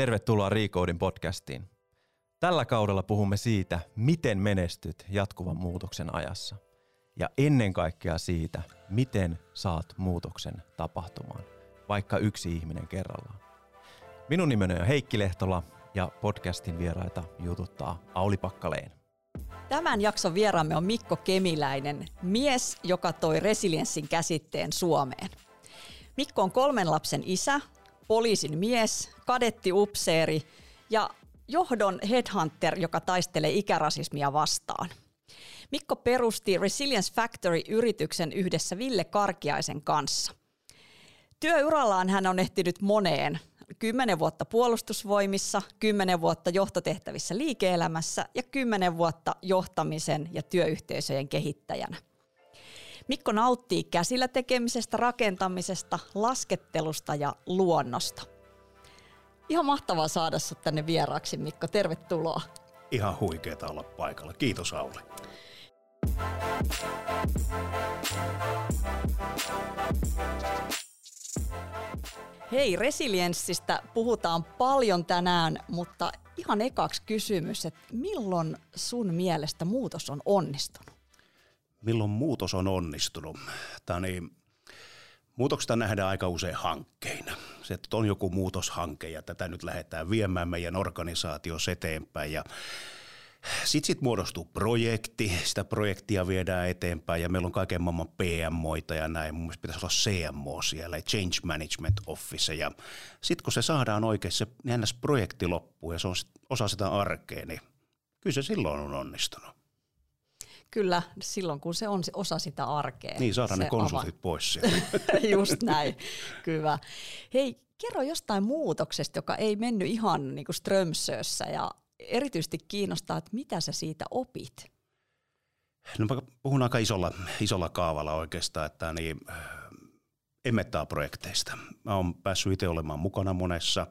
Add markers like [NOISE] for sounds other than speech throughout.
Tervetuloa Recodin podcastiin. Tällä kaudella puhumme siitä, miten menestyt jatkuvan muutoksen ajassa. Ja ennen kaikkea siitä, miten saat muutoksen tapahtumaan, vaikka yksi ihminen kerrallaan. Minun nimeni on Heikki Lehtola ja podcastin vieraita jututtaa Auli Pakkaleen. Tämän jakson vieraamme on Mikko Kemiläinen, mies, joka toi resilienssin käsitteen Suomeen. Mikko on kolmen lapsen isä, poliisin mies, kadettiupseeri ja johdon headhunter, joka taistelee ikärasismia vastaan. Mikko perusti Resilience Factory-yrityksen yhdessä Ville Karkiaisen kanssa. Työurallaan hän on ehtinyt moneen. Kymmenen vuotta puolustusvoimissa, kymmenen vuotta johtotehtävissä liike-elämässä ja kymmenen vuotta johtamisen ja työyhteisöjen kehittäjänä. Mikko nauttii käsillä tekemisestä, rakentamisesta, laskettelusta ja luonnosta. Ihan mahtavaa saada sinut tänne vieraaksi, Mikko. Tervetuloa. Ihan huikeeta olla paikalla. Kiitos Auli. Hei, resilienssistä puhutaan paljon tänään, mutta ihan ekaksi kysymys, että milloin sun mielestä muutos on onnistunut? Milloin muutos on onnistunut? Tämä niin, muutoksesta nähdään aika usein hankkeina. Se, että on joku muutoshanke ja tätä nyt lähdetään viemään meidän organisaatiossa eteenpäin ja sitten sit muodostuu projekti, sitä projektia viedään eteenpäin ja meillä on kaiken maailman PMOita ja näin. Mun mielestä pitäisi olla CMO siellä, Change Management Office. Ja sitten kun se saadaan oikein, se projekti loppuu ja se on osa sitä arkea, niin kyllä se silloin on onnistunut. Kyllä, silloin kun se on osa sitä arkea. Niin, saadaan ne konsultit ava. pois sieltä. [LAUGHS] Just näin, kyllä. Hei, kerro jostain muutoksesta, joka ei mennyt ihan niin kuin Strömsössä ja erityisesti kiinnostaa, että mitä sä siitä opit? No mä puhun aika isolla, isolla kaavalla oikeastaan, että niin, emettaa projekteista. Mä oon päässyt itse olemaan mukana monessa,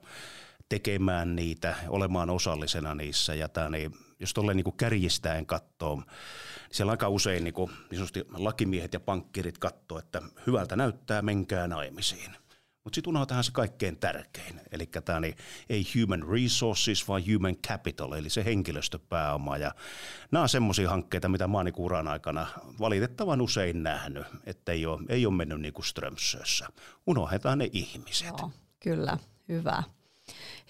tekemään niitä, olemaan osallisena niissä. Ja tää, niin, jos tolleen niin kärjistäen katsoo, siellä aika usein niin, kuin, niin lakimiehet ja pankkirit katsoo, että hyvältä näyttää, menkää naimisiin – mutta sitten unohdetaan se kaikkein tärkein. Eli tämä niin, ei human resources, vaan human capital, eli se henkilöstöpääoma. Ja nämä on semmoisia hankkeita, mitä mä oon niin uran aikana valitettavan usein nähnyt, että ei ole, ei ole mennyt niin kuin Strömsössä. Unohdetaan ne ihmiset. Joo, kyllä, hyvä.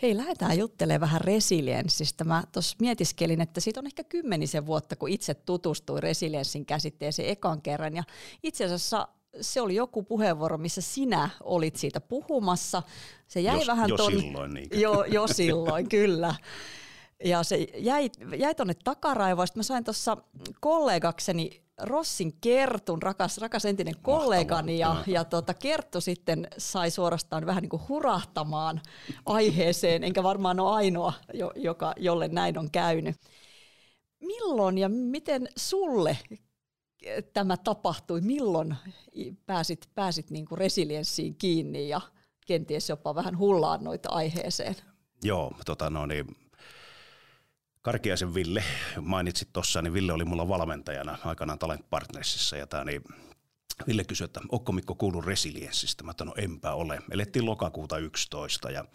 Hei, lähdetään juttelemaan vähän resilienssistä. Mä tuossa mietiskelin, että siitä on ehkä kymmenisen vuotta, kun itse tutustuin resilienssin käsitteeseen ekan kerran. Ja itse asiassa se oli joku puheenvuoro, missä sinä olit siitä puhumassa. Se jäi jos, vähän jo ton... silloin. Niin. Jo, jo silloin, [LAUGHS] kyllä. Ja se jäi, jäi tuonne takaraivoon. Sitten mä sain tuossa kollegakseni Rossin Kertun, rakas, rakas entinen kollegani, ja, ja tota, Kerttu sitten sai suorastaan vähän niin kuin hurahtamaan aiheeseen, enkä varmaan ole ainoa, joka, jolle näin on käynyt. Milloin ja miten sulle tämä tapahtui? Milloin pääsit, pääsit niin kuin resilienssiin kiinni ja kenties jopa vähän hullaannoit aiheeseen? Joo, tota no niin, Karkiaisen Ville, mainitsit tuossa, niin Ville oli mulla valmentajana aikanaan Talent Partnersissa ja tämä niin Ville kysyi, että onko Mikko kuullut resilienssistä? Mä sanoin, no enpä ole. Elettiin lokakuuta 11 ja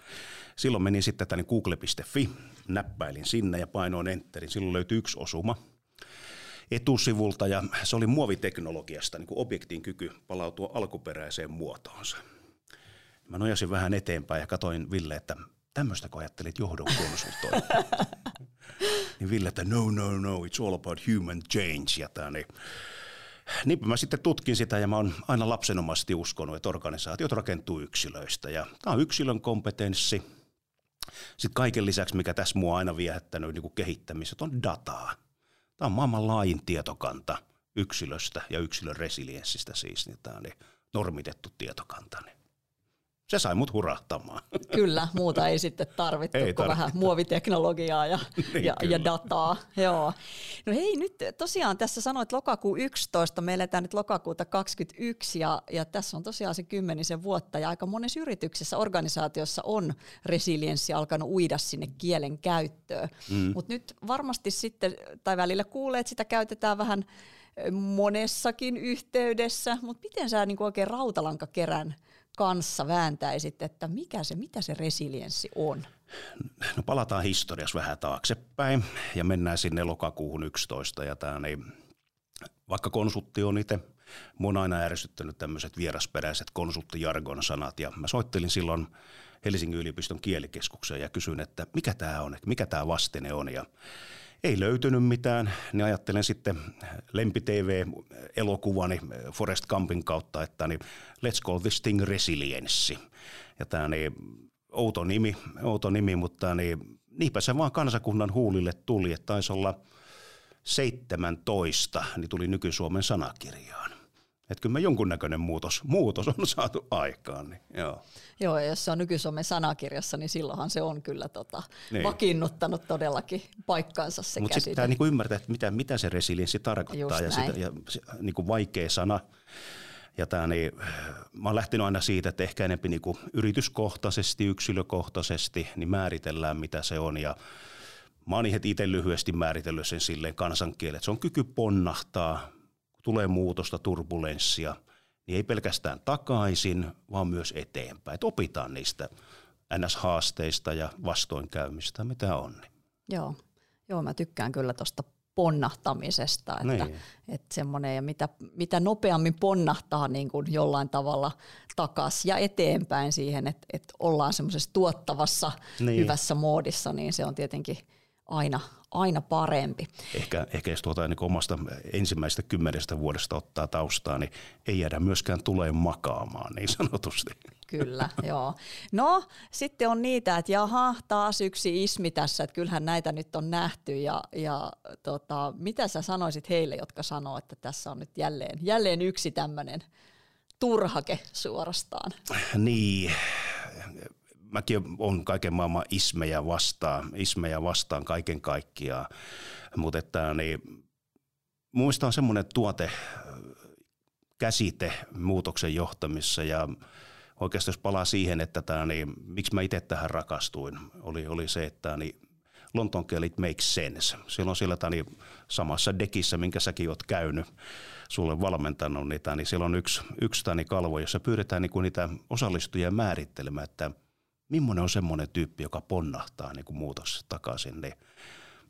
silloin menin sitten tänne google.fi, näppäilin sinne ja painoin enterin. Silloin löytyi yksi osuma – etusivulta ja se oli muoviteknologiasta, niin kuin objektin kyky palautua alkuperäiseen muotoonsa. Mä nojasin vähän eteenpäin ja katoin Ville, että tämmöistä kun ajattelit johdon konsultointia. [LAUGHS] niin Ville, että no, no, no, it's all about human change. Ja tämä, niin, Niinpä mä sitten tutkin sitä ja mä oon aina lapsenomaisesti uskonut, että organisaatiot rakentuu yksilöistä. Ja tämä on yksilön kompetenssi. Sitten kaiken lisäksi, mikä tässä mua on aina viehättänyt niin kehittämiset, on dataa. Tämä on maailman laajin tietokanta yksilöstä ja yksilön resilienssistä siis, niin tämä on normitettu tietokanta. Niin se sai mut hurahtamaan. Kyllä, muuta ei sitten tarvittu ei kuin vähän muoviteknologiaa ja, [LAUGHS] niin, ja, ja dataa. Joo. No hei, nyt tosiaan tässä sanoit lokakuu 11, me eletään nyt lokakuuta 21 ja, ja tässä on tosiaan se kymmenisen vuotta ja aika monessa yrityksessä, organisaatiossa on resilienssi alkanut uida sinne kielen käyttöön. Mm. Mutta nyt varmasti sitten, tai välillä kuulee, että sitä käytetään vähän monessakin yhteydessä, mutta miten sä niin oikein rautalankakerän kanssa vääntäisit, että mikä se, mitä se resilienssi on? No palataan historiassa vähän taaksepäin ja mennään sinne lokakuuhun 11 ja tämä niin, vaikka konsultti on itse mun on aina ärsyttänyt tämmöiset vierasperäiset konsulttijargon sanat ja mä soittelin silloin Helsingin yliopiston kielikeskukseen ja kysyin, että mikä tämä on, mikä tämä vastine on ja ei löytynyt mitään, niin ajattelen sitten Lempi TV-elokuvani Forest Campin kautta, että niin let's call this thing resilienssi. Ja tämä niin, outo nimi, outo nimi, mutta niin, niinpä se vaan kansakunnan huulille tuli, että taisi olla 17, niin tuli nyky-Suomen sanakirjaan. Että kyllä me jonkunnäköinen muutos, muutos on saatu aikaan. Niin, joo. joo, ja jos se on nyky-Suomen sanakirjassa, niin silloinhan se on kyllä tota, niin. vakiinnuttanut todellakin paikkaansa se Mutta sitten pitää niinku ymmärtää, että mitä, mitä se resilienssi tarkoittaa. ja, sitä, ja niinku vaikea sana. Ja tää, niin, mä oon lähtenyt aina siitä, että ehkä enemmän niinku yrityskohtaisesti, yksilökohtaisesti, niin määritellään mitä se on. Ja mä oon itse lyhyesti määritellyt sen silleen kansankielen, että se on kyky ponnahtaa, tulee muutosta, turbulenssia, niin ei pelkästään takaisin, vaan myös eteenpäin. Että opitaan niistä NS-haasteista ja vastoinkäymistä, mitä on. Joo, Joo mä tykkään kyllä tuosta ponnahtamisesta, että, niin. että semmoinen, ja mitä, mitä nopeammin ponnahtaa niin kuin jollain tavalla takas ja eteenpäin siihen, että, että ollaan semmoisessa tuottavassa, niin. hyvässä moodissa, niin se on tietenkin aina, aina parempi. Ehkä, ehkä jos tuota niin omasta ensimmäisestä kymmenestä vuodesta ottaa taustaa, niin ei jäädä myöskään tulee makaamaan niin sanotusti. Kyllä, [LAUGHS] joo. No sitten on niitä, että jaha, taas yksi ismi tässä, että kyllähän näitä nyt on nähty ja, ja tota, mitä sä sanoisit heille, jotka sanoo, että tässä on nyt jälleen, jälleen yksi tämmöinen turhake suorastaan? Niin, mäkin on kaiken maailman ismejä vastaan, ismejä vastaan kaiken kaikkiaan, mutta että niin, muista on semmoinen tuote, käsite muutoksen johtamissa ja oikeastaan jos palaa siihen, että tämä, niin, miksi mä itse tähän rakastuin, oli, oli se, että niin, Lontoon kelit make sense. Silloin siellä tani, niin, samassa dekissä, minkä säkin oot käynyt, sulle valmentanut niitä, niin siellä on yksi, yksi tani kalvo, jossa pyydetään niin kuin niitä osallistujia määrittelemään, että millainen on semmoinen tyyppi, joka ponnahtaa niin kuin muutoksessa takaisin. Niin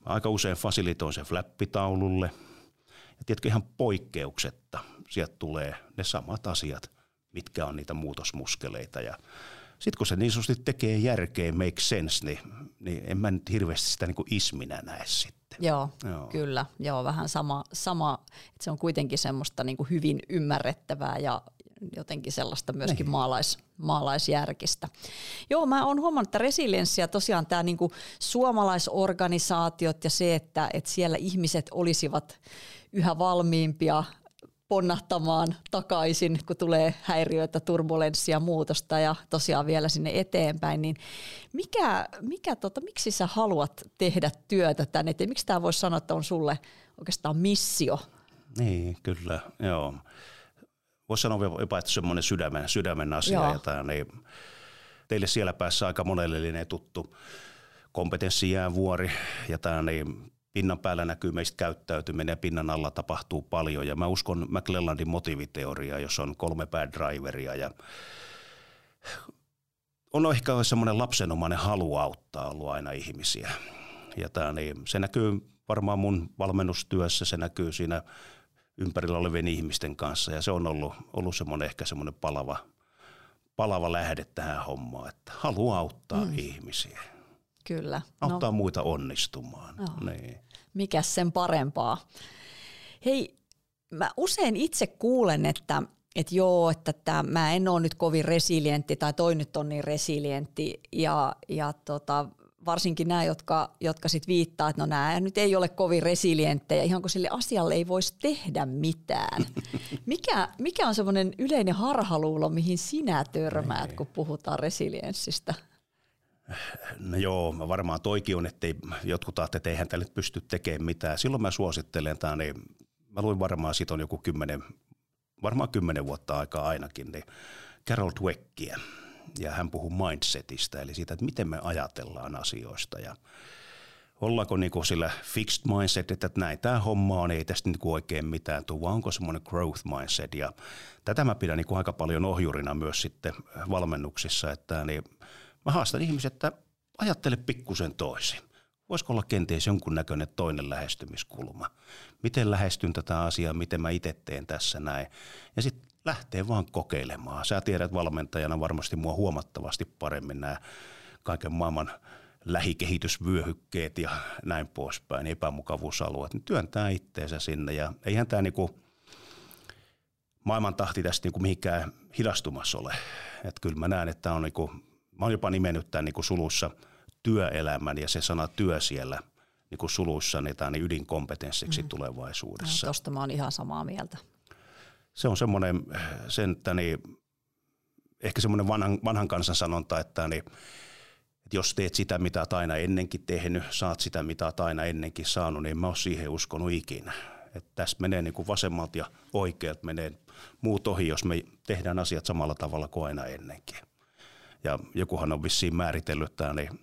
aika usein fasilitoin sen flappitaululle. Ja tiedätkö, ihan poikkeuksetta sieltä tulee ne samat asiat, mitkä on niitä muutosmuskeleita. Ja sitten kun se niin sanotusti tekee järkeä, make sense, niin, niin en mä nyt hirveästi sitä niin kuin isminä näe sitten. Joo, Joo, kyllä. Joo, vähän sama, sama että se on kuitenkin semmoista niin kuin hyvin ymmärrettävää ja jotenkin sellaista myöskin niin. maalais, maalaisjärkistä. Joo, mä oon huomannut, että resilienssiä tosiaan tämä niinku suomalaisorganisaatiot ja se, että, että siellä ihmiset olisivat yhä valmiimpia ponnahtamaan takaisin, kun tulee häiriöitä, turbulenssia, muutosta ja tosiaan vielä sinne eteenpäin, niin mikä, mikä tota, miksi sä haluat tehdä työtä tänne eteen? Miksi tämä voisi sanoa, että on sulle oikeastaan missio? Niin, kyllä, joo voisi sanoa jopa, että semmoinen sydämen, sydämen asia. Ja tämä, niin, teille siellä päässä aika monelle tuttu kompetenssijäävuori ja tämä niin, pinnan päällä näkyy meistä käyttäytyminen ja pinnan alla tapahtuu paljon. Ja mä uskon McClellandin motiiviteoriaa, jossa on kolme päädriveria ja on ehkä semmoinen lapsenomainen halu auttaa ollut aina ihmisiä. Ja tämä, niin, se näkyy varmaan mun valmennustyössä, se näkyy siinä ympärillä olevien ihmisten kanssa ja se on ollut, ollut semmoinen ehkä semmoinen palava, palava lähde tähän hommaan, että haluaa auttaa mm. ihmisiä. Kyllä. Auttaa no. muita onnistumaan. No. Niin. Mikäs sen parempaa? Hei, mä usein itse kuulen, että että joo, että tämä, mä en ole nyt kovin resilientti tai toi nyt on niin resilientti ja, ja tota, varsinkin nämä, jotka, jotka sit viittaa, että no nämä nyt ei ole kovin resilienttejä, ihan kun sille asialle ei voisi tehdä mitään. [LAUGHS] Mikä, mikä on semmoinen yleinen harhaluulo, mihin sinä törmäät, kun puhutaan resilienssistä? No joo, mä varmaan toikin on, että jotkut ajattelee, että eihän tälle pysty tekemään mitään. Silloin mä suosittelen, että niin mä luin varmaan, siitä on joku kymmenen, varmaan kymmenen vuotta aikaa ainakin, niin Carol Dweckia – ja hän puhuu mindsetistä, eli siitä, että miten me ajatellaan asioista ja ollaanko niinku sillä fixed mindset, että näin tämä homma on, ei tästä niinku oikein mitään tule, vaan onko semmoinen growth mindset ja tätä mä pidän niinku aika paljon ohjurina myös sitten valmennuksissa, että niin mä haastan ihmiset, että ajattele pikkusen toisin. Voisiko olla kenties jonkunnäköinen toinen lähestymiskulma? Miten lähestyn tätä asiaa, miten mä itse teen tässä näin? Ja sitten lähtee vaan kokeilemaan. Sä tiedät valmentajana varmasti mua huomattavasti paremmin nämä kaiken maailman lähikehitysvyöhykkeet ja näin poispäin, epämukavuusalueet, niin työntää itteensä sinne. Ja eihän tämä niinku maailman tahti tästä niinku mihinkään hidastumassa ole. Et kyllä mä näen, että on niinku, mä oon jopa nimennyt tämän niinku sulussa työelämän ja se sana työ siellä niinku suluissa niin tämä niin ydinkompetenssiksi mm. tulevaisuudessa. No, Tuosta mä oon ihan samaa mieltä. Se on semmoinen, sen, että niin, ehkä semmoinen vanhan, vanhan kansan sanonta, että niin, että jos teet sitä, mitä olet aina ennenkin tehnyt, saat sitä, mitä olet aina ennenkin saanut, niin mä oon siihen uskonut ikinä. Että tässä menee niin kuin vasemmalta ja oikealta menee muut ohi, jos me tehdään asiat samalla tavalla kuin aina ennenkin. Ja jokuhan on vissiin määritellyt tämä niin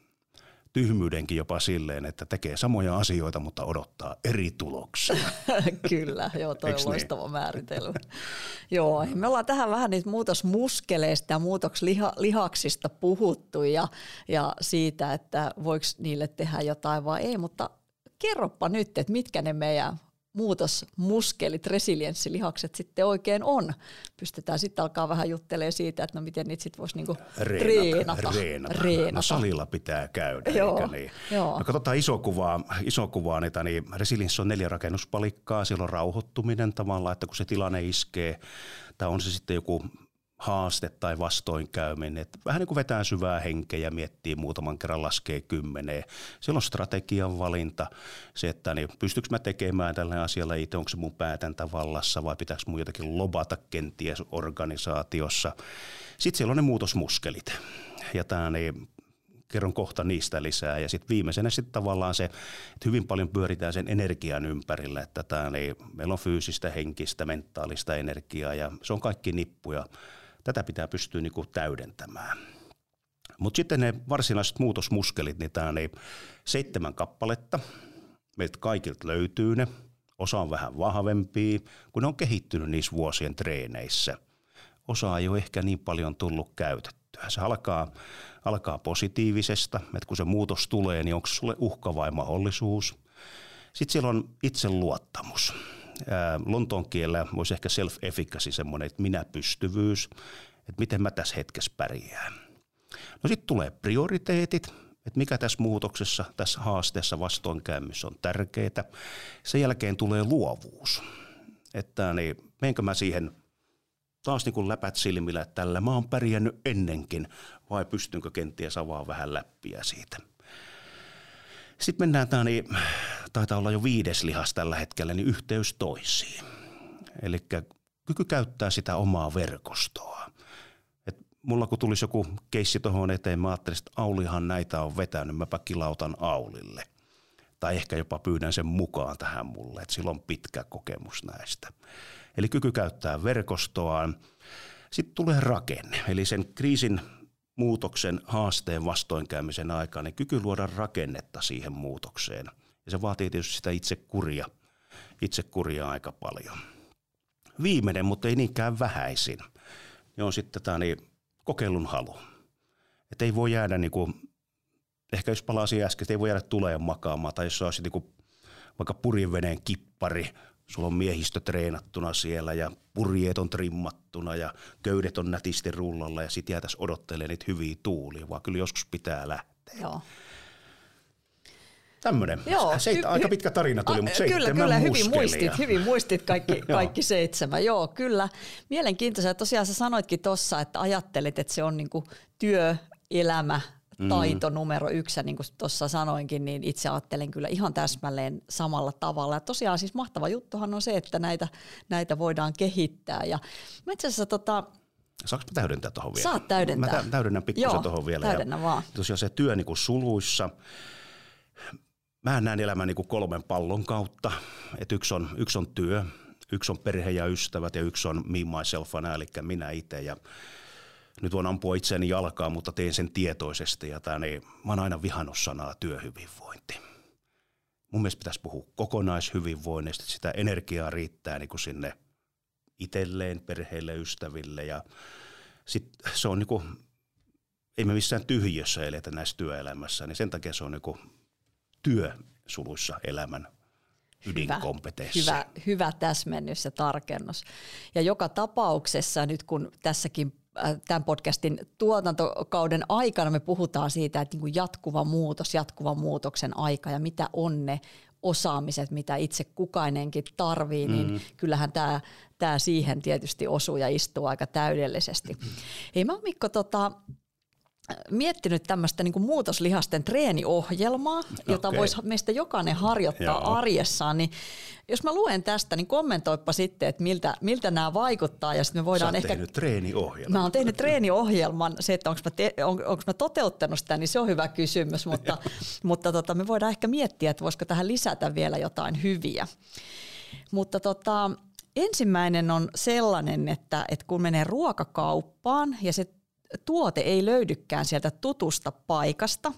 tyhmyydenkin jopa silleen, että tekee samoja asioita, mutta odottaa eri tuloksia. [LAUGHS] Kyllä, joo, toi Eks on niin? loistava määritelmä. [LAUGHS] joo, me ollaan tähän vähän niitä muutosmuskeleista ja muutokslihaksista puhuttu ja, ja siitä, että voiko niille tehdä jotain vai ei, mutta kerropa nyt, että mitkä ne meidän muutosmuskelit, resilienssilihakset sitten oikein on. Pystytään sitten alkaa vähän juttelemaan siitä, että no miten niitä sitten voisi niinku reenata, treenata, reenata. reenata. No salilla pitää käydä, joo, eikä niin? Joo. No katsotaan iso kuvaa, iso kuvaa niitä, niin resilienssi on neljä rakennuspalikkaa, siellä on rauhoittuminen tavallaan, että kun se tilanne iskee, tai on se sitten joku haaste tai vastoinkäyminen. Että vähän niin kuin vetää syvää henkeä ja miettii muutaman kerran laskee kymmeneen. Siellä on strategian valinta, se, että niin pystyykö mä tekemään tällä asialla itse, onko se mun päätäntä vallassa vai pitääkö mun jotakin lobata kenties organisaatiossa. Sitten siellä on ne muutosmuskelit. Ja tämä niin kerron kohta niistä lisää. Ja sitten viimeisenä sitten tavallaan se, että hyvin paljon pyöritään sen energian ympärillä, että tämä, niin meillä on fyysistä, henkistä, mentaalista energiaa ja se on kaikki nippuja tätä pitää pystyä niin kuin täydentämään. Mutta sitten ne varsinaiset muutosmuskelit, niin tämä on niin seitsemän kappaletta. Meiltä kaikilta löytyy ne. Osa on vähän vahvempia, kun ne on kehittynyt niissä vuosien treeneissä. Osa ei ole ehkä niin paljon tullut käytettyä. Se alkaa, alkaa positiivisesta, että kun se muutos tulee, niin onko sulle uhka vai mahdollisuus. Sitten siellä on itseluottamus Lontoon kielellä voisi ehkä self-efficacy, semmoinen, että minä-pystyvyys, että miten mä tässä hetkessä pärjään. No sitten tulee prioriteetit, että mikä tässä muutoksessa, tässä haasteessa vastoinkäymissä on tärkeää. Sen jälkeen tulee luovuus, että niin, menenkö mä siihen taas niin kuin läpät silmillä, että tällä mä oon pärjännyt ennenkin, vai pystynkö kenties avaamaan vähän läppiä siitä. Sitten mennään tämä, niin, taitaa olla jo viides lihas tällä hetkellä, niin yhteys toisiin. Eli kyky käyttää sitä omaa verkostoa. Et mulla kun tulisi joku keissi tuohon eteen, mä ajattelin, että Aulihan näitä on vetänyt, mäpä kilautan Aulille. Tai ehkä jopa pyydän sen mukaan tähän mulle, että sillä on pitkä kokemus näistä. Eli kyky käyttää verkostoaan. Sitten tulee rakenne, eli sen kriisin muutoksen haasteen vastoinkäymisen aikaan, niin kyky luoda rakennetta siihen muutokseen. Ja se vaatii tietysti sitä itse kuria, aika paljon. Viimeinen, mutta ei niinkään vähäisin, niin on sitten tämä niin kokeilun halu. Että ei voi jäädä niin kuin, ehkä jos palasi äsken, ei voi jäädä tuleen makaamaan, tai jos olisi niin kuin, vaikka purjeveneen kippari, sulla on miehistö treenattuna siellä ja purjeet on trimmattuna ja köydet on nätisti rullalla ja sit jäätäisiin odottelemaan niitä hyviä tuulia, vaan kyllä joskus pitää lähteä. Joo. Tämmöinen. Joo, se hy- aika pitkä tarina tuli, mutta Kyllä, kyllä, hyvin muistit, hyvin muistit kaikki, [LAUGHS] kaikki seitsemän. Joo, kyllä. Mielenkiintoista. Tosiaan sä sanoitkin tuossa, että ajattelet, että se on niinku työ, elämä, Mm. taito numero yksi, ja niin kuin tuossa sanoinkin, niin itse ajattelen kyllä ihan täsmälleen samalla tavalla. Ja tosiaan siis mahtava juttuhan on se, että näitä, näitä voidaan kehittää. Ja mä itse asiassa tota, Saanko mä täydentää tuohon vielä? Saat täydentää. Mä täydennän pikkusen tuohon vielä. Täydennä ja vaan. Tosiaan se työ niin kuin suluissa. Mä näen elämän niin kuin kolmen pallon kautta. Et yksi, on, yksi on työ, yksi on perhe ja ystävät ja yksi on me, myself and eli minä itse. Ja nyt voin ampua itseäni jalkaa, mutta teen sen tietoisesti. Ja tämä, niin, mä oon aina vihannut sanaa työhyvinvointi. Mun mielestä pitäisi puhua kokonaishyvinvoinnista, että sitä energiaa riittää niin kuin sinne itselleen, perheelle, ystäville. Ja sit se on niin kuin ei me missään tyhjössä eletä näissä työelämässä, niin sen takia se on niin työsuluissa elämän ydinkompetenssi. Hyvä, hyvä täsmennys ja tarkennus. Ja joka tapauksessa nyt kun tässäkin äh, tämän podcastin tuotantokauden aikana me puhutaan siitä, että niin jatkuva muutos, jatkuva muutoksen aika ja mitä on ne osaamiset, mitä itse kukainenkin tarvii, niin mm. kyllähän tämä, tämä siihen tietysti osuu ja istuu aika täydellisesti. Mm. Ei mä Mikko tota, miettinyt tämmöistä niin muutoslihasten treeniohjelmaa, okay. jota voisi meistä jokainen harjoittaa Joo. arjessaan, niin jos mä luen tästä, niin kommentoipa sitten, että miltä, miltä nämä vaikuttaa. Ja sitten me voidaan Sä ehkä... tehnyt treeniohjelman. Mä oon tehnyt treeniohjelman. Se, että onko mä, te, on, onko mä toteuttanut sitä, niin se on hyvä kysymys, mutta, mutta tota, me voidaan ehkä miettiä, että voisiko tähän lisätä vielä jotain hyviä. Mutta tota, ensimmäinen on sellainen, että, että kun menee ruokakauppaan ja se tuote ei löydykään sieltä tutusta paikasta,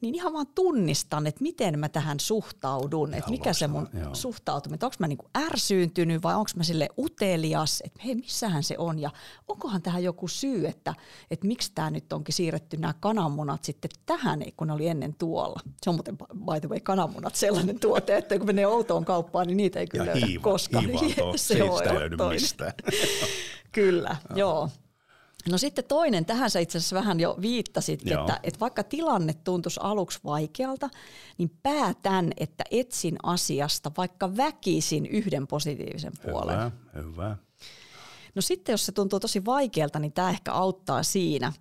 niin ihan vaan tunnistan, että miten mä tähän suhtaudun, että mikä se mun joo. suhtautuminen, onko mä niinku ärsyyntynyt vai onko mä sille utelias, että hei missähän se on ja onkohan tähän joku syy, että, että miksi tämä nyt onkin siirretty nämä kananmunat sitten tähän, kun ne oli ennen tuolla. Se on muuten by the way kananmunat sellainen tuote, että kun menee outoon kauppaan, niin niitä ei kyllä ja löydä hiiva, koskaan. Hiiva [LAUGHS] se, ei löydy mistään. [LAUGHS] kyllä, [LAUGHS] joo. No sitten toinen, tähän sä itse asiassa vähän jo viittasit, että, että vaikka tilanne tuntuisi aluksi vaikealta, niin päätän, että etsin asiasta vaikka väkisin yhden positiivisen puolen. Hyvä, hyvä. No sitten jos se tuntuu tosi vaikealta, niin tämä ehkä auttaa siinä.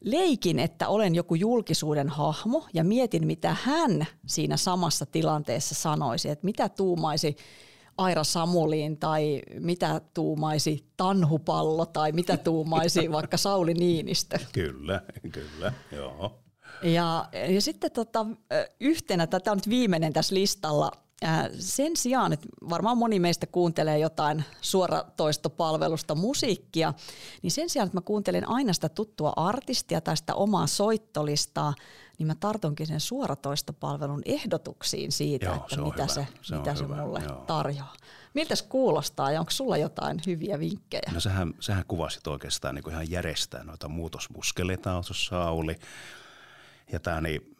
Leikin, että olen joku julkisuuden hahmo ja mietin, mitä hän siinä samassa tilanteessa sanoisi, että mitä tuumaisi Aira Samuliin tai mitä tuumaisi Tanhupallo tai mitä tuumaisi [LAUGHS] vaikka Sauli Niinistö. Kyllä, kyllä, joo. Ja, ja sitten tota, yhtenä, tätä on nyt viimeinen tässä listalla, sen sijaan, että varmaan moni meistä kuuntelee jotain suoratoistopalvelusta musiikkia, niin sen sijaan, että mä kuuntelen aina sitä tuttua artistia tai sitä omaa soittolistaa, niin mä tartunkin sen suoratoistopalvelun ehdotuksiin siitä, Joo, että se mitä, se, se, mitä se mulle Joo. tarjoaa. Miltä se kuulostaa ja onko sulla jotain hyviä vinkkejä? No sähän, sähän kuvasit oikeastaan niin ihan järjestää noita muutosmuskeleita tuossa Sauli. Ja tämä niin,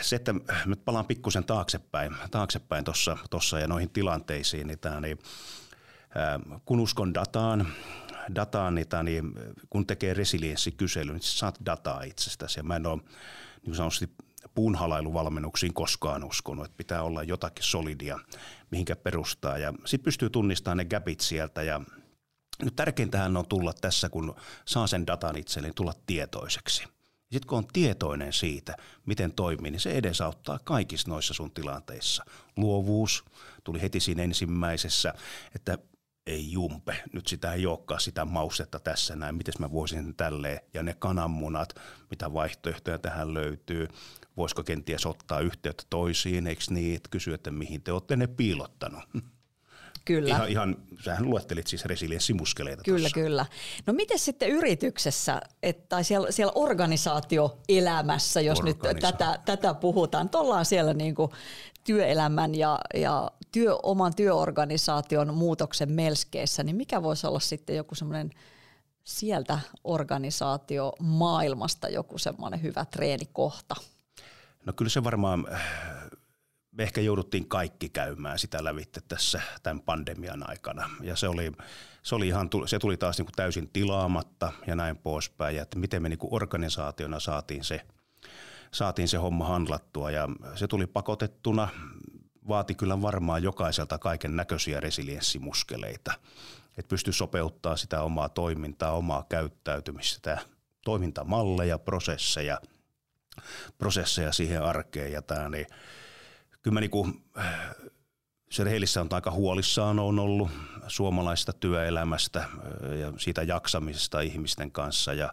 se, että nyt palaan pikkusen taaksepäin, taaksepäin tuossa tossa ja noihin tilanteisiin, niin, tämä, niin kun uskon dataan, dataan niin, tämä, niin kun tekee resilienssikysely, niin saat dataa itsestäsi. Ja mä en ole niin sanotusti puunhalailuvalmennuksiin koskaan uskonut, että pitää olla jotakin solidia, mihinkä perustaa. Ja sitten pystyy tunnistamaan ne gapit sieltä ja nyt tärkeintähän on tulla tässä, kun saa sen datan itselleen, tulla tietoiseksi. Sitten kun on tietoinen siitä, miten toimii, niin se edesauttaa kaikissa noissa sun tilanteissa. Luovuus tuli heti siinä ensimmäisessä, että ei jumpe, nyt sitä ei olekaan sitä maustetta tässä näin, miten mä voisin tälleen, ja ne kananmunat, mitä vaihtoehtoja tähän löytyy, voisiko kenties ottaa yhteyttä toisiin, eikö niin, että kysyä, että mihin te olette ne piilottanut. [LAUGHS] Kyllä. Ihan, ihan, sähän luettelit siis resilienssimuskeleita Kyllä, tossa. kyllä. No miten sitten yrityksessä et, tai siellä, siellä organisaatioelämässä, jos nyt tätä, tätä puhutaan, että ollaan siellä niin kuin työelämän ja, ja työ, oman työorganisaation muutoksen melskeessä, niin mikä voisi olla sitten joku semmoinen sieltä organisaatio maailmasta joku semmoinen hyvä treenikohta? No kyllä se varmaan me ehkä jouduttiin kaikki käymään sitä lävitte tässä tämän pandemian aikana. Ja se oli, se oli ihan, se tuli taas niin kuin täysin tilaamatta ja näin poispäin. Ja että miten me niin kuin organisaationa saatiin se, saatiin se homma handlattua ja se tuli pakotettuna. Vaati kyllä varmaan jokaiselta kaiken näköisiä resilienssimuskeleita. Että pystyi sopeuttaa sitä omaa toimintaa, omaa käyttäytymistä, toimintamalleja, prosesseja, prosesseja siihen arkeen. Ja tämä, niin kyllä mä niinku, se rehellistä on aika huolissaan on ollut suomalaista työelämästä ja siitä jaksamisesta ihmisten kanssa ja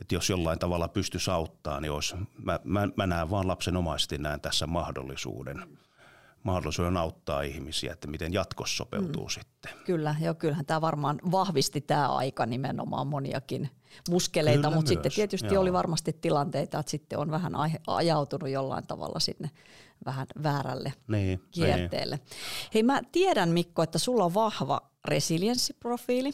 että jos jollain tavalla pystyisi auttaa, niin olisi, mä, mä, mä näen vaan lapsenomaisesti näen tässä mahdollisuuden mahdollisuuden auttaa ihmisiä, että miten jatkossa sopeutuu mm. sitten. Kyllä, joo, kyllähän tämä varmaan vahvisti tämä aika nimenomaan moniakin muskeleita, Kyllä mutta myös, sitten tietysti joo. oli varmasti tilanteita, että sitten on vähän ajautunut jollain tavalla sinne vähän väärälle niin, kierteelle. Niin. Hei mä tiedän Mikko, että sulla on vahva resilienssiprofiili.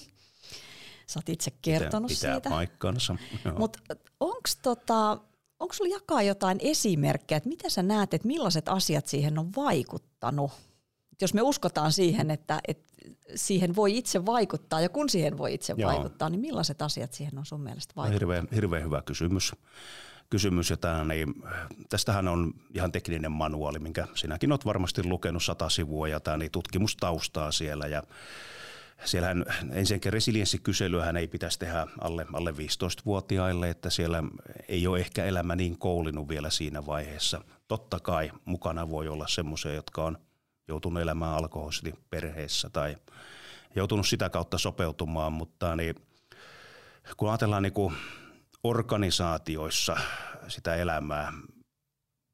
Sä oot itse kertonut pitää, pitää siitä. paikkansa. Mutta onko tota, onko sulla jakaa jotain esimerkkejä, että mitä sä näet, että millaiset asiat siihen on vaikuttanut? Jos me uskotaan siihen, että, että siihen voi itse vaikuttaa ja kun siihen voi itse Joo. vaikuttaa, niin millaiset asiat siihen on sun mielestä vaikuttanut? Hirveän, hirveän hyvä kysymys. Kysymys tämä, niin, tästähän on ihan tekninen manuaali, minkä sinäkin olet varmasti lukenut sata sivua ja tämä niin tutkimustaustaa siellä ja Siellähän ensinnäkin resilienssikyselyähän ei pitäisi tehdä alle, alle 15-vuotiaille, että siellä ei ole ehkä elämä niin koulinut vielä siinä vaiheessa. Totta kai mukana voi olla semmoisia, jotka on joutunut elämään alkoholisesti perheessä tai joutunut sitä kautta sopeutumaan, mutta niin, kun ajatellaan niin kuin organisaatioissa sitä elämää,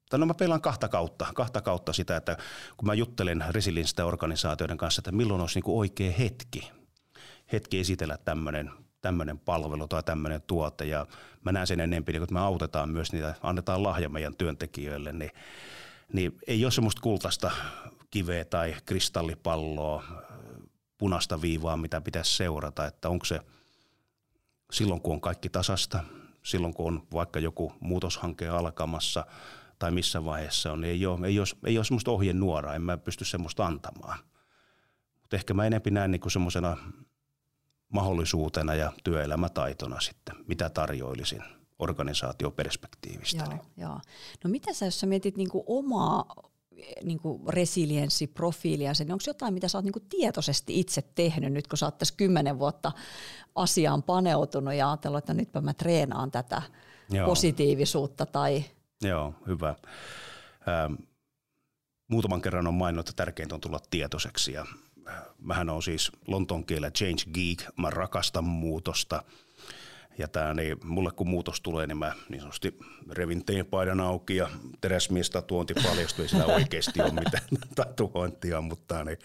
tai no mä pelaan kahta kautta, kahta kautta sitä, että kun mä juttelen resilienssistä organisaatioiden kanssa, että milloin olisi niin oikea hetki, hetki esitellä tämmöinen tämmöinen palvelu tai tämmöinen tuote. Ja mä näen sen enempi, niin kun me autetaan myös niitä, annetaan lahja meidän työntekijöille, niin, niin ei ole semmoista kultaista kiveä tai kristallipalloa, punaista viivaa, mitä pitäisi seurata, että onko se silloin, kun on kaikki tasasta, silloin, kun on vaikka joku muutoshanke alkamassa tai missä vaiheessa on, niin ei ole, ei ole, ei ole semmoista ohjenuoraa, en mä pysty semmoista antamaan. Mutta ehkä mä enemmän näen niin semmoisena mahdollisuutena ja työelämätaitona sitten, mitä tarjoilisin organisaatioperspektiivistä. Joo, joo. No mitä sä, jos sä mietit niin omaa niin kuin resilienssiprofiilia, niin onko jotain, mitä sä oot niin kuin tietoisesti itse tehnyt nyt, kun sä oot tässä kymmenen vuotta asiaan paneutunut ja ajatellut, että nytpä mä treenaan tätä Joo. positiivisuutta tai... Joo, hyvä. Ähm, muutaman kerran on maininnut, että tärkeintä on tulla tietoiseksi ja äh, mähän on siis lontoon kielellä change geek, mä rakastan muutosta – ja tämä, niin mulle kun muutos tulee, niin mä niin sanotusti revin paidan auki ja tuonti paljastui, ei sillä oikeasti ole mitään [LAUGHS] tatuointia, mutta niin,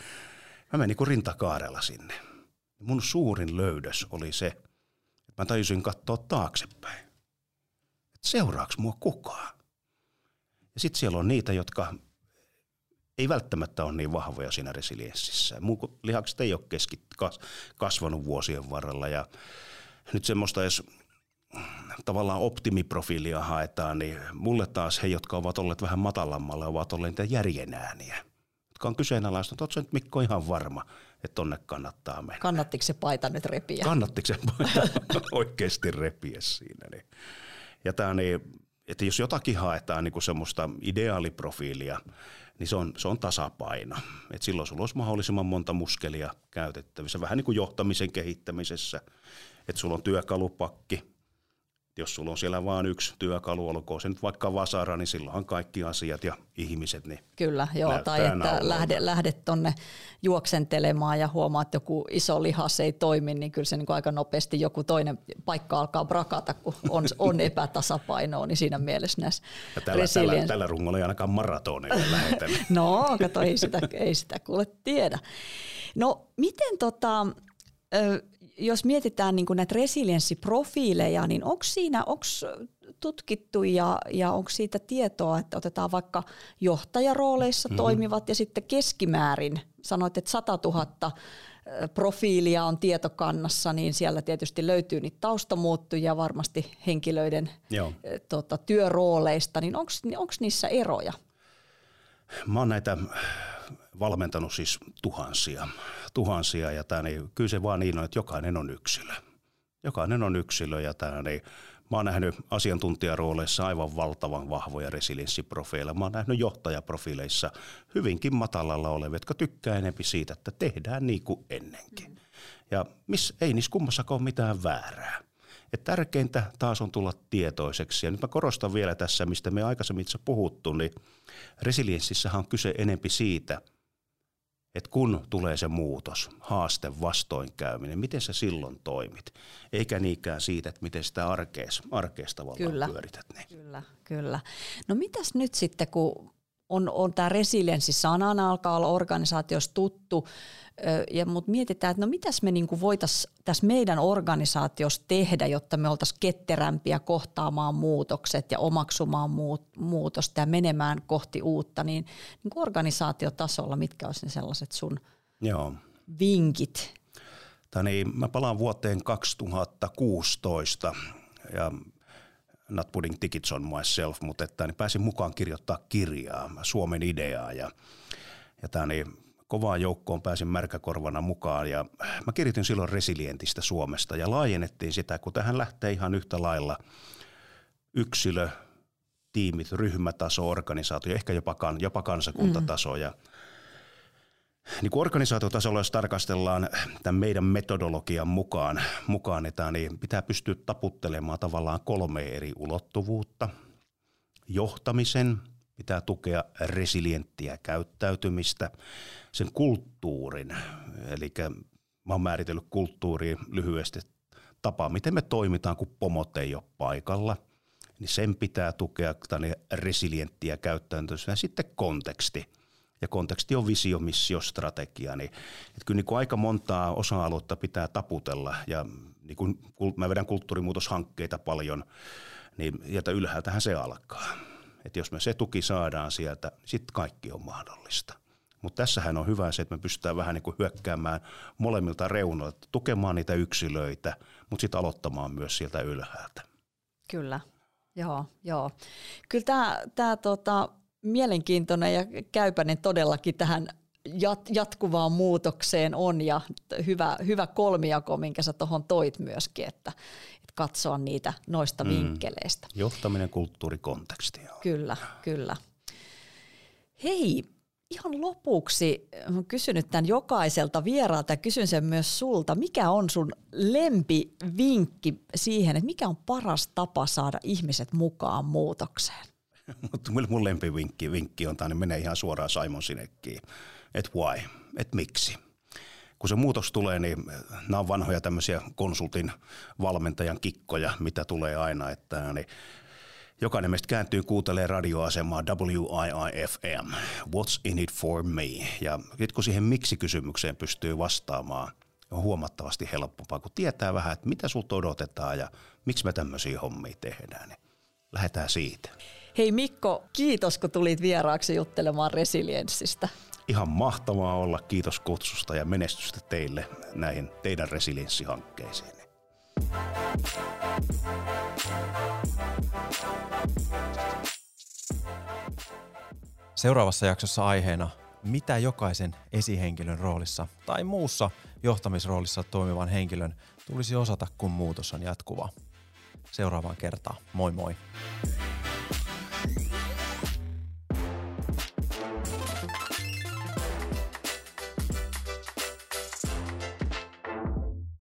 mä menin niin rintakaarella sinne. Mun suurin löydös oli se, että mä tajusin katsoa taaksepäin. Että seuraaks mua kukaan? Ja sitten siellä on niitä, jotka ei välttämättä ole niin vahvoja siinä resilienssissä. Mun lihakset ei ole keskit, kasvanut vuosien varrella ja nyt semmoista, jos tavallaan optimiprofiilia haetaan, niin mulle taas he, jotka ovat olleet vähän matalammalla, ovat olleet niitä järjenääniä, jotka on kyseenalaista. Oletko nyt Mikko ihan varma, että tonne kannattaa mennä? Kannattiko se paita nyt repiä? Kannattiko se paita [LAUGHS] oikeasti repiä siinä? Niin. Ja tämä niin, että jos jotakin haetaan niin kuin semmoista ideaaliprofiilia, niin se on, se on tasapaino. Et silloin sulla olisi mahdollisimman monta muskelia käytettävissä, vähän niin kuin johtamisen kehittämisessä – että sulla on työkalupakki. Jos sulla on siellä vain yksi työkalu, olkoon se nyt vaikka vasara, niin silloinhan kaikki asiat ja ihmiset niin Kyllä, joo, tai että lähde, lähdet tuonne juoksentelemaan ja huomaat, että joku iso lihas ei toimi, niin kyllä se niin aika nopeasti joku toinen paikka alkaa brakata, kun on, on [LAUGHS] epätasapainoa, niin siinä mielessä näissä ja tällä, tällä, tällä rungolla ei ainakaan maratoneja lähetellä. [LAUGHS] no, kato, ei sitä, ei sitä kuule tiedä. No, miten tota, jos mietitään niin näitä resilienssiprofiileja, niin onko siinä onko tutkittu ja, ja onko siitä tietoa, että otetaan vaikka johtajarooleissa mm-hmm. toimivat ja sitten keskimäärin, sanoit, että 100 000 profiilia on tietokannassa, niin siellä tietysti löytyy niitä taustamuuttujia varmasti henkilöiden Joo. Tota, työrooleista, niin onko niissä eroja? Mä oon näitä valmentanut siis tuhansia, tuhansia ja tämä, niin, kyllä se vaan niin on, että jokainen on yksilö. Jokainen on yksilö ja tämä, niin, mä oon nähnyt asiantuntijarooleissa aivan valtavan vahvoja resilienssiprofiileja. Mä oon nähnyt johtajaprofiileissa hyvinkin matalalla olevia, jotka tykkää enempi siitä, että tehdään niin kuin ennenkin. Ja miss, ei niissä kummassakaan ole mitään väärää. Et tärkeintä taas on tulla tietoiseksi. Ja nyt mä korostan vielä tässä, mistä me aikaisemmin itse puhuttu, niin resilienssissähän on kyse enempi siitä – että kun tulee se muutos, haaste, vastoinkäyminen, miten sä silloin toimit, eikä niinkään siitä, että miten sitä arkees, arkees tavallaan kyllä, pyörität. Niin. Kyllä, kyllä. No mitäs nyt sitten, kun on, on tämä resilienssi sanana alkaa olla organisaatiossa tuttu, ja, mutta mietitään, että no mitäs me niinku voitaisiin tässä meidän organisaatiossa tehdä, jotta me oltaisiin ketterämpiä kohtaamaan muutokset ja omaksumaan muut, muutosta ja menemään kohti uutta, niin, niin organisaatiotasolla mitkä olisivat ne sellaiset sun Joo. vinkit? tai niin, mä palaan vuoteen 2016 ja not putting tickets on myself, mutta että niin pääsin mukaan kirjoittaa kirjaa, Suomen ideaa ja, ja tämä niin kovaan joukkoon pääsin märkäkorvana mukaan ja mä kirjoitin silloin resilientistä Suomesta ja laajennettiin sitä, kun tähän lähtee ihan yhtä lailla yksilö, tiimit, ryhmätaso, organisaatio, ehkä jopa, kan, jopa kansakuntataso. Mm. Ja niin kuin organisaatiotasolla, jos tarkastellaan tämän meidän metodologian mukaan, mukaan että niin pitää pystyä taputtelemaan tavallaan kolme eri ulottuvuutta. Johtamisen, pitää tukea resilienttiä käyttäytymistä, sen kulttuurin, eli mä oon määritellyt kulttuuriin lyhyesti tapa, miten me toimitaan, kun pomot ei ole paikalla – niin sen pitää tukea tänne resilienttiä käyttäytymistä. Ja sitten konteksti. Ja konteksti on visio, missio, strategia. Niin, että kyllä niin kuin aika montaa osa-aluetta pitää taputella. Ja niin kuin mä vedän kulttuurimuutoshankkeita paljon, niin sieltä ylhäältähän se alkaa. Että jos me se tuki saadaan sieltä, niin sitten kaikki on mahdollista. Mutta tässähän on hyvä se, että me pystytään vähän niin kuin hyökkäämään molemmilta reunoilta, tukemaan niitä yksilöitä, mutta sitten aloittamaan myös sieltä ylhäältä. Kyllä. Joo, joo. Kyllä tämä, tota, mielenkiintoinen ja käypäinen todellakin tähän jat, jatkuvaan muutokseen on ja hyvä, hyvä kolmijako, minkä sä tuohon toit myöskin, että, että katsoa niitä noista mm. vinkkeleistä. Johtaminen, kulttuuri, konteksti. Joo. Kyllä, kyllä. Hei, ihan lopuksi olen kysynyt tämän jokaiselta vieraalta ja kysyn sen myös sulta. Mikä on sun lempivinkki siihen, että mikä on paras tapa saada ihmiset mukaan muutokseen? [LAUGHS] Mutta mun lempivinkki vinkki on, että menee ihan suoraan Simon Sinekkiin. Että why? Että miksi? kun se muutos tulee, niin nämä on vanhoja tämmöisiä konsultin valmentajan kikkoja, mitä tulee aina, että niin Jokainen meistä kääntyy kuuntelee radioasemaa WIIFM, What's in it for me? Ja nyt kun siihen miksi-kysymykseen pystyy vastaamaan, on huomattavasti helpompaa, kun tietää vähän, että mitä sulta odotetaan ja miksi me tämmöisiä hommia tehdään. Niin lähdetään siitä. Hei Mikko, kiitos kun tulit vieraaksi juttelemaan resilienssistä. Ihan mahtavaa olla. Kiitos kutsusta ja menestystä teille näihin teidän resilienssihankkeisiin. Seuraavassa jaksossa aiheena, mitä jokaisen esihenkilön roolissa tai muussa johtamisroolissa toimivan henkilön tulisi osata, kun muutos on jatkuva. Seuraavaan kertaan. Moi moi!